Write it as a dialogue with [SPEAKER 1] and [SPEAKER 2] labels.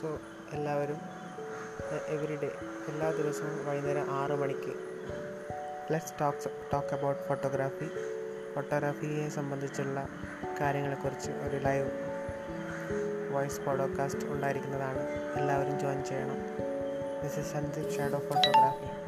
[SPEAKER 1] So എല്ലാവരും every day എല്ലാ ദിവസവും വൈകുന്നേരം ആറ് മണിക്ക് let's talks talk about photography ഫോട്ടോഗ്രാഫിയെ സംബന്ധിച്ചുള്ള കാര്യങ്ങളെക്കുറിച്ച് ഒരു ലൈവ് വോയിസ് പോഡോകാസ്റ്റ് ഉണ്ടായിരിക്കുന്നതാണ്. എല്ലാവരും ജോയിൻ ചെയ്യണം. This is Sandeep shadow photography